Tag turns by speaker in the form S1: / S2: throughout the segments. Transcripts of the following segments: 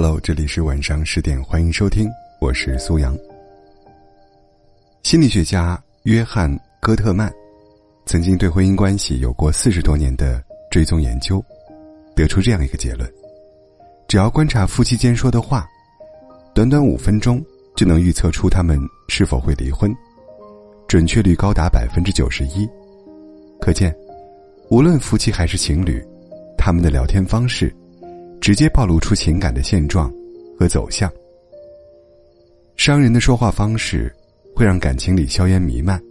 S1: Hello，这里是晚上十点，欢迎收听，我是苏阳。心理学家约翰·戈特曼曾经对婚姻关系有过四十多年的追踪研究，得出这样一个结论：只要观察夫妻间说的话，短短五分钟就能预测出他们是否会离婚，准确率高达百分之九十一。可见，无论夫妻还是情侣，他们的聊天方式。直接暴露出情感的现状和走向。伤人的说话方式会让感情里硝烟弥漫，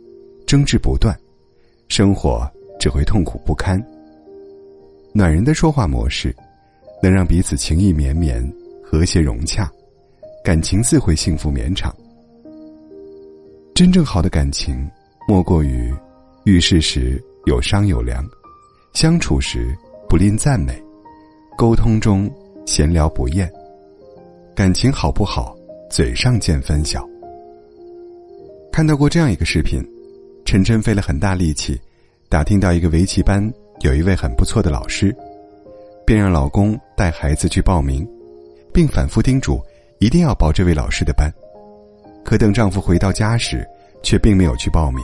S1: 争执不断，生活只会痛苦不堪。暖人的说话模式能让彼此情意绵绵、和谐融洽，感情自会幸福绵长。真正好的感情，莫过于遇事时有商有量，相处时不吝赞美。沟通中闲聊不厌，感情好不好，嘴上见分晓。看到过这样一个视频，晨晨费了很大力气，打听到一个围棋班有一位很不错的老师，便让老公带孩子去报名，并反复叮嘱一定要报这位老师的班。可等丈夫回到家时，却并没有去报名。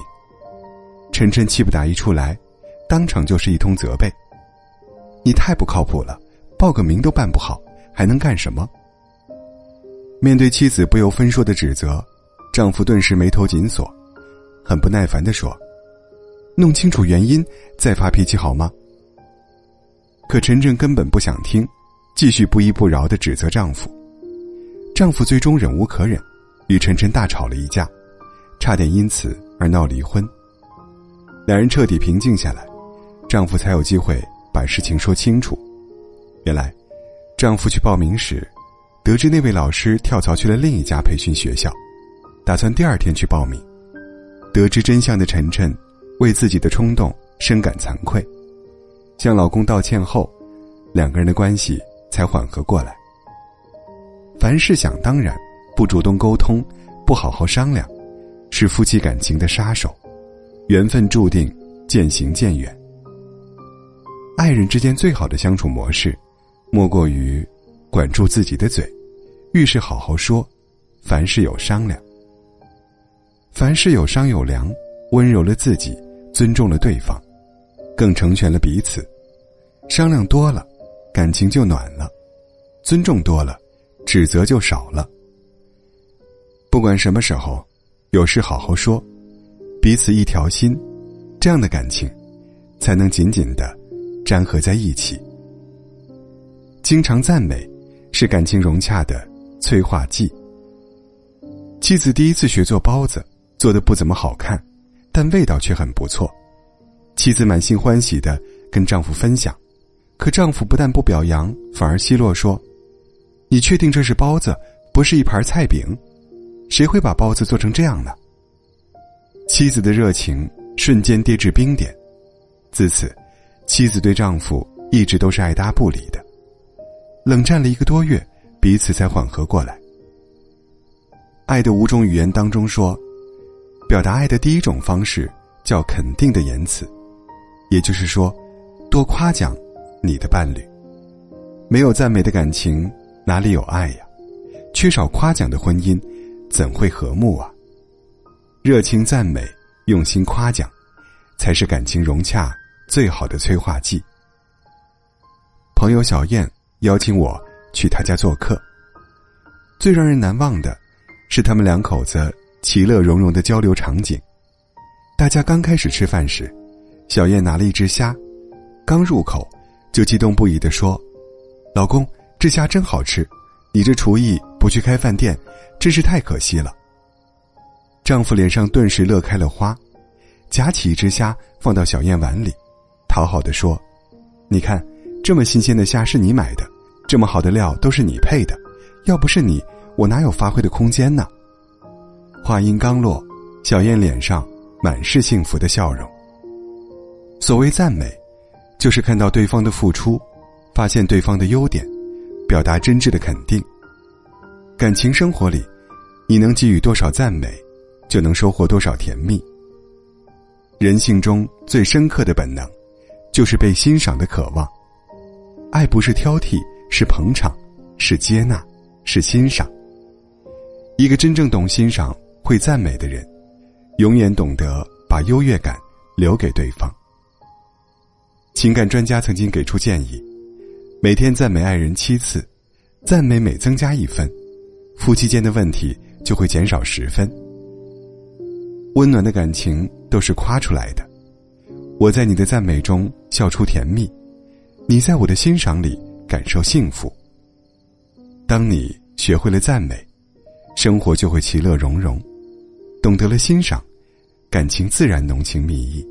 S1: 晨晨气不打一处来，当场就是一通责备：“你太不靠谱了！”报个名都办不好，还能干什么？面对妻子不由分说的指责，丈夫顿时眉头紧锁，很不耐烦的说：“弄清楚原因再发脾气好吗？”可晨晨根本不想听，继续不依不饶的指责丈夫。丈夫最终忍无可忍，与晨晨大吵了一架，差点因此而闹离婚。两人彻底平静下来，丈夫才有机会把事情说清楚。原来，丈夫去报名时，得知那位老师跳槽去了另一家培训学校，打算第二天去报名。得知真相的晨晨，为自己的冲动深感惭愧，向老公道歉后，两个人的关系才缓和过来。凡事想当然，不主动沟通，不好好商量，是夫妻感情的杀手，缘分注定渐行渐远。爱人之间最好的相处模式。莫过于管住自己的嘴，遇事好好说，凡事有商量。凡事有商有量，温柔了自己，尊重了对方，更成全了彼此。商量多了，感情就暖了；尊重多了，指责就少了。不管什么时候，有事好好说，彼此一条心，这样的感情，才能紧紧的粘合在一起。经常赞美，是感情融洽的催化剂。妻子第一次学做包子，做的不怎么好看，但味道却很不错。妻子满心欢喜的跟丈夫分享，可丈夫不但不表扬，反而奚落说：“你确定这是包子，不是一盘菜饼？谁会把包子做成这样呢？”妻子的热情瞬间跌至冰点。自此，妻子对丈夫一直都是爱搭不理的。冷战了一个多月，彼此才缓和过来。爱的五种语言当中说，表达爱的第一种方式叫肯定的言辞，也就是说，多夸奖你的伴侣。没有赞美的感情哪里有爱呀？缺少夸奖的婚姻怎会和睦啊？热情赞美，用心夸奖，才是感情融洽最好的催化剂。朋友小燕。邀请我去他家做客。最让人难忘的，是他们两口子其乐融融的交流场景。大家刚开始吃饭时，小燕拿了一只虾，刚入口，就激动不已的说：“老公，这虾真好吃！你这厨艺不去开饭店，真是太可惜了。”丈夫脸上顿时乐开了花，夹起一只虾放到小燕碗里，讨好的说：“你看，这么新鲜的虾是你买的。”这么好的料都是你配的，要不是你，我哪有发挥的空间呢？话音刚落，小燕脸上满是幸福的笑容。所谓赞美，就是看到对方的付出，发现对方的优点，表达真挚的肯定。感情生活里，你能给予多少赞美，就能收获多少甜蜜。人性中最深刻的本能，就是被欣赏的渴望。爱不是挑剔。是捧场，是接纳，是欣赏。一个真正懂欣赏、会赞美的人，永远懂得把优越感留给对方。情感专家曾经给出建议：每天赞美爱人七次，赞美每增加一分，夫妻间的问题就会减少十分。温暖的感情都是夸出来的。我在你的赞美中笑出甜蜜，你在我的欣赏里感受幸福。当你学会了赞美，生活就会其乐融融；懂得了欣赏，感情自然浓情蜜意。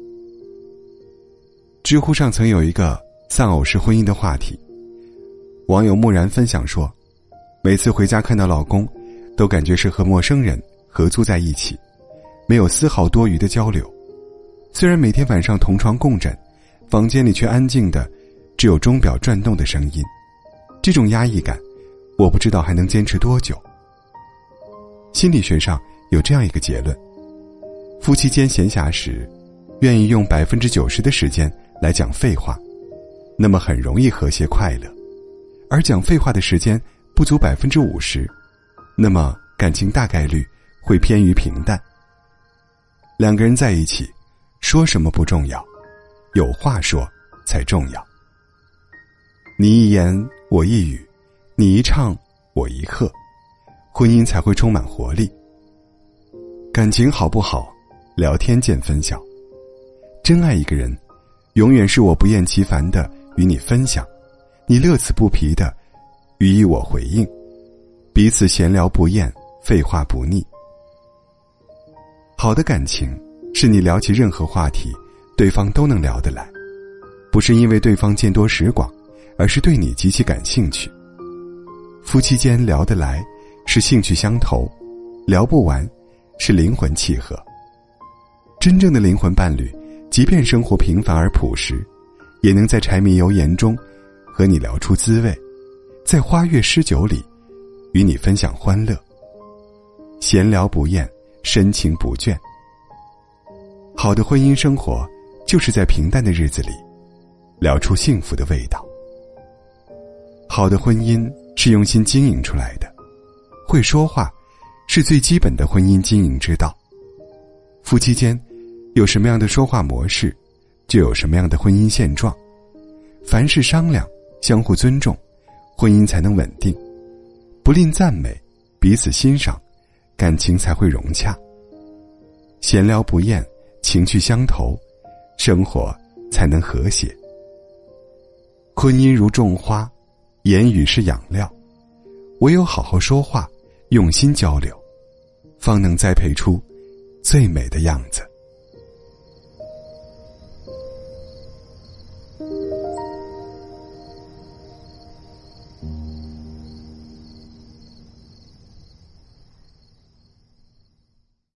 S1: 知乎上曾有一个丧偶式婚姻的话题，网友木然分享说，每次回家看到老公，都感觉是和陌生人合租在一起，没有丝毫多余的交流。虽然每天晚上同床共枕，房间里却安静的，只有钟表转动的声音。这种压抑感，我不知道还能坚持多久。心理学上有这样一个结论：夫妻间闲暇时，愿意用百分之九十的时间。来讲废话，那么很容易和谐快乐；而讲废话的时间不足百分之五十，那么感情大概率会偏于平淡。两个人在一起，说什么不重要，有话说才重要。你一言我一语，你一唱我一和，婚姻才会充满活力。感情好不好，聊天见分晓。真爱一个人。永远是我不厌其烦的与你分享，你乐此不疲的予以我回应，彼此闲聊不厌，废话不腻。好的感情是你聊起任何话题，对方都能聊得来，不是因为对方见多识广，而是对你极其感兴趣。夫妻间聊得来是兴趣相投，聊不完是灵魂契合。真正的灵魂伴侣。即便生活平凡而朴实，也能在柴米油盐中和你聊出滋味，在花月诗酒里与你分享欢乐。闲聊不厌，深情不倦。好的婚姻生活，就是在平淡的日子里聊出幸福的味道。好的婚姻是用心经营出来的，会说话是最基本的婚姻经营之道。夫妻间。有什么样的说话模式，就有什么样的婚姻现状。凡事商量，相互尊重，婚姻才能稳定。不吝赞美，彼此欣赏，感情才会融洽。闲聊不厌，情趣相投，生活才能和谐。婚姻如种花，言语是养料，唯有好好说话，用心交流，方能栽培出最美的样子。